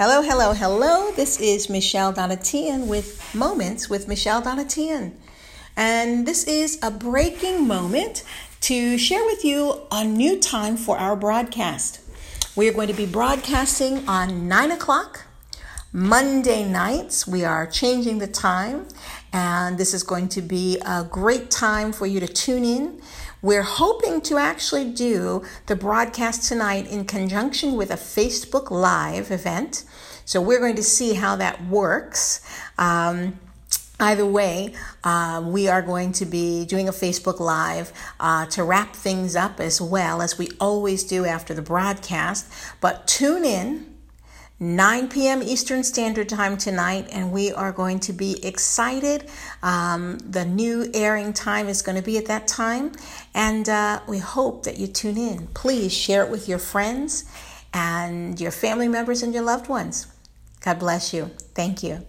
Hello, hello, hello. This is Michelle Donatian with Moments with Michelle Donatian. And this is a breaking moment to share with you a new time for our broadcast. We are going to be broadcasting on 9 o'clock Monday nights. We are changing the time, and this is going to be a great time for you to tune in. We're hoping to actually do the broadcast tonight in conjunction with a Facebook Live event. So we're going to see how that works. Um, Either way, uh, we are going to be doing a Facebook Live uh, to wrap things up as well as we always do after the broadcast. But tune in 9 p.m. Eastern Standard Time tonight, and we are going to be excited. Um, the new airing time is going to be at that time, and uh, we hope that you tune in. Please share it with your friends and your family members and your loved ones. God bless you. Thank you.